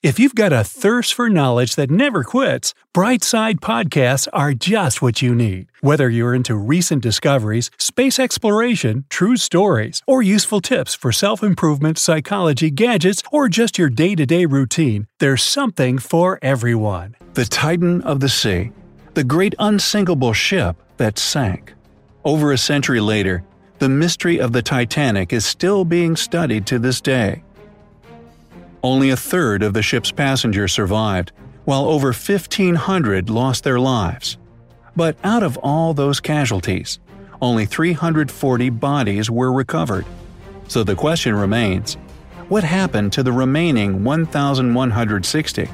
If you've got a thirst for knowledge that never quits, Brightside Podcasts are just what you need. Whether you're into recent discoveries, space exploration, true stories, or useful tips for self improvement, psychology, gadgets, or just your day to day routine, there's something for everyone. The Titan of the Sea, the great unsinkable ship that sank. Over a century later, the mystery of the Titanic is still being studied to this day. Only a third of the ship's passengers survived, while over 1,500 lost their lives. But out of all those casualties, only 340 bodies were recovered. So the question remains what happened to the remaining 1,160?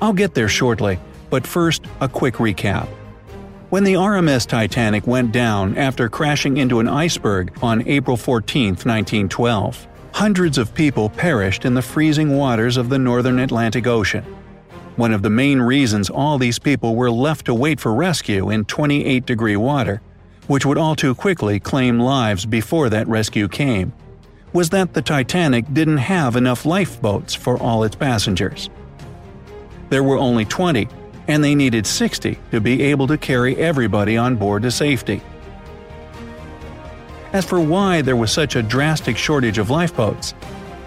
I'll get there shortly, but first, a quick recap. When the RMS Titanic went down after crashing into an iceberg on April 14, 1912, hundreds of people perished in the freezing waters of the northern Atlantic Ocean. One of the main reasons all these people were left to wait for rescue in 28 degree water, which would all too quickly claim lives before that rescue came, was that the Titanic didn't have enough lifeboats for all its passengers. There were only 20, and they needed 60 to be able to carry everybody on board to safety. As for why there was such a drastic shortage of lifeboats,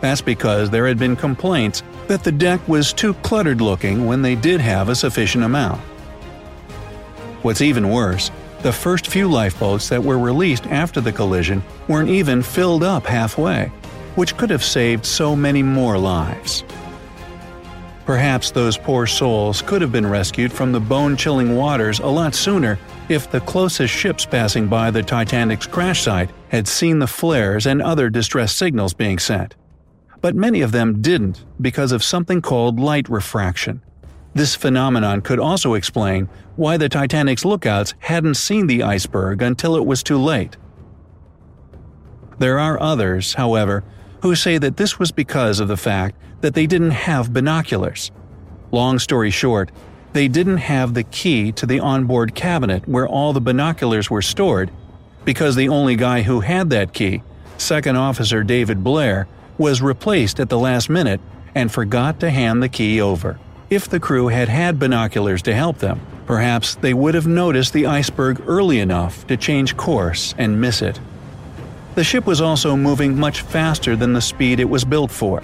that's because there had been complaints that the deck was too cluttered looking when they did have a sufficient amount. What's even worse, the first few lifeboats that were released after the collision weren't even filled up halfway, which could have saved so many more lives. Perhaps those poor souls could have been rescued from the bone chilling waters a lot sooner if the closest ships passing by the Titanic's crash site had seen the flares and other distress signals being sent. But many of them didn't because of something called light refraction. This phenomenon could also explain why the Titanic's lookouts hadn't seen the iceberg until it was too late. There are others, however, who say that this was because of the fact that they didn't have binoculars. Long story short, they didn't have the key to the onboard cabinet where all the binoculars were stored, because the only guy who had that key, Second Officer David Blair, was replaced at the last minute and forgot to hand the key over. If the crew had had binoculars to help them, perhaps they would have noticed the iceberg early enough to change course and miss it. The ship was also moving much faster than the speed it was built for.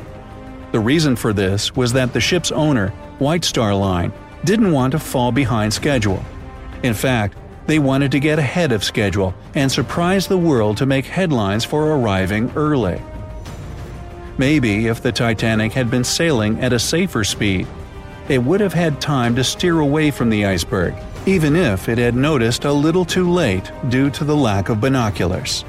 The reason for this was that the ship's owner, White Star Line, didn't want to fall behind schedule. In fact, they wanted to get ahead of schedule and surprise the world to make headlines for arriving early. Maybe if the Titanic had been sailing at a safer speed, it would have had time to steer away from the iceberg, even if it had noticed a little too late due to the lack of binoculars.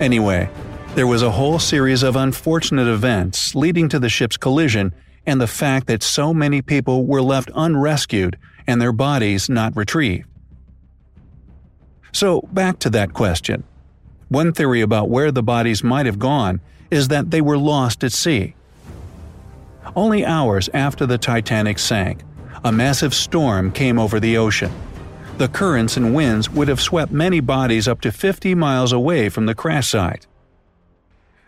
Anyway, there was a whole series of unfortunate events leading to the ship's collision and the fact that so many people were left unrescued and their bodies not retrieved. So, back to that question. One theory about where the bodies might have gone is that they were lost at sea. Only hours after the Titanic sank, a massive storm came over the ocean. The currents and winds would have swept many bodies up to 50 miles away from the crash site.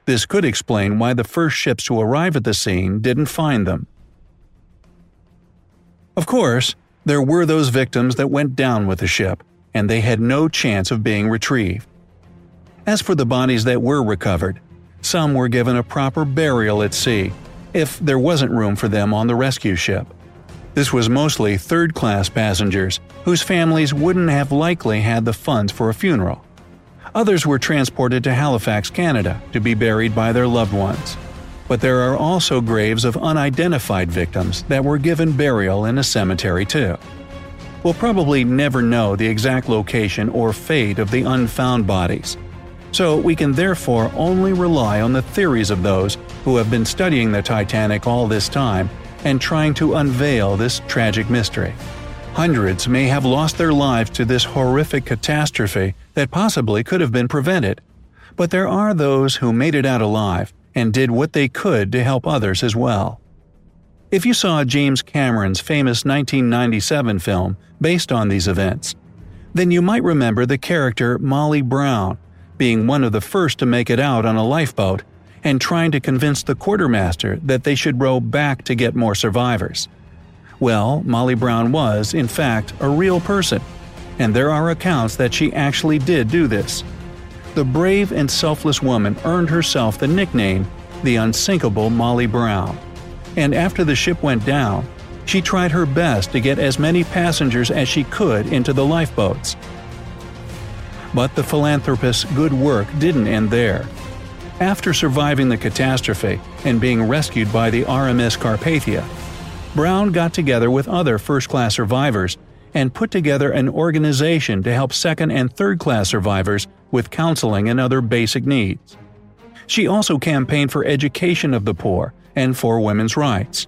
This could explain why the first ships to arrive at the scene didn't find them. Of course, there were those victims that went down with the ship, and they had no chance of being retrieved. As for the bodies that were recovered, some were given a proper burial at sea, if there wasn't room for them on the rescue ship. This was mostly third class passengers whose families wouldn't have likely had the funds for a funeral. Others were transported to Halifax, Canada, to be buried by their loved ones. But there are also graves of unidentified victims that were given burial in a cemetery too. We'll probably never know the exact location or fate of the unfound bodies, so we can therefore only rely on the theories of those who have been studying the Titanic all this time and trying to unveil this tragic mystery. Hundreds may have lost their lives to this horrific catastrophe that possibly could have been prevented. But there are those who made it out alive and did what they could to help others as well. If you saw James Cameron's famous 1997 film based on these events, then you might remember the character Molly Brown being one of the first to make it out on a lifeboat and trying to convince the quartermaster that they should row back to get more survivors. Well, Molly Brown was, in fact, a real person, and there are accounts that she actually did do this. The brave and selfless woman earned herself the nickname the unsinkable Molly Brown. And after the ship went down, she tried her best to get as many passengers as she could into the lifeboats. But the philanthropist's good work didn't end there. After surviving the catastrophe and being rescued by the RMS Carpathia, Brown got together with other first class survivors and put together an organization to help second and third class survivors with counseling and other basic needs. She also campaigned for education of the poor and for women's rights.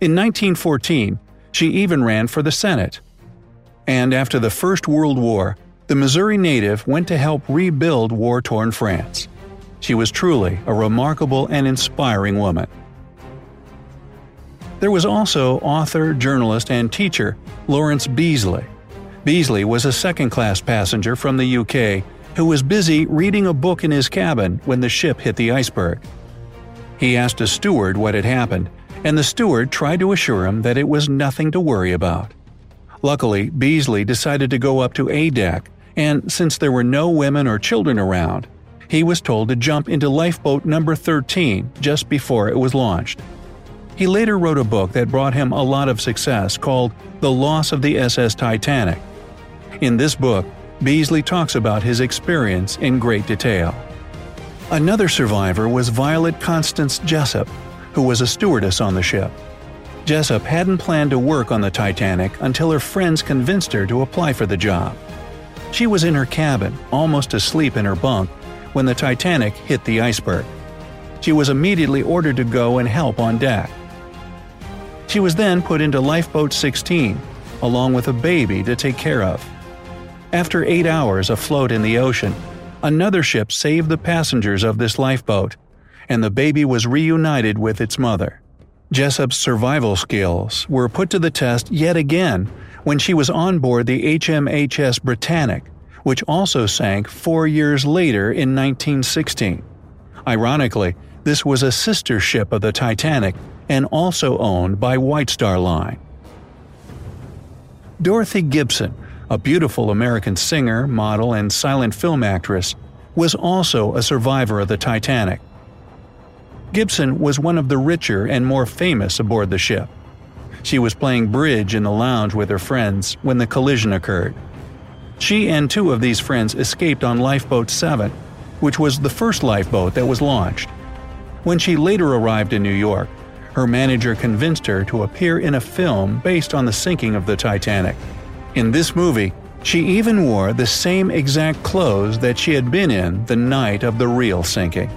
In 1914, she even ran for the Senate. And after the First World War, the Missouri native went to help rebuild war torn France. She was truly a remarkable and inspiring woman. There was also author, journalist, and teacher Lawrence Beesley. Beesley was a second class passenger from the UK who was busy reading a book in his cabin when the ship hit the iceberg. He asked a steward what had happened, and the steward tried to assure him that it was nothing to worry about. Luckily, Beesley decided to go up to A deck, and since there were no women or children around, he was told to jump into lifeboat number 13 just before it was launched. He later wrote a book that brought him a lot of success called The Loss of the SS Titanic. In this book, Beesley talks about his experience in great detail. Another survivor was Violet Constance Jessop, who was a stewardess on the ship. Jessop hadn't planned to work on the Titanic until her friends convinced her to apply for the job. She was in her cabin, almost asleep in her bunk, when the Titanic hit the iceberg. She was immediately ordered to go and help on deck. She was then put into Lifeboat 16, along with a baby to take care of. After eight hours afloat in the ocean, another ship saved the passengers of this lifeboat, and the baby was reunited with its mother. Jessop's survival skills were put to the test yet again when she was on board the HMHS Britannic, which also sank four years later in 1916. Ironically, this was a sister ship of the Titanic and also owned by White Star Line. Dorothy Gibson a beautiful American singer, model, and silent film actress, was also a survivor of the Titanic. Gibson was one of the richer and more famous aboard the ship. She was playing bridge in the lounge with her friends when the collision occurred. She and two of these friends escaped on Lifeboat 7, which was the first lifeboat that was launched. When she later arrived in New York, her manager convinced her to appear in a film based on the sinking of the Titanic. In this movie, she even wore the same exact clothes that she had been in the night of the real sinking.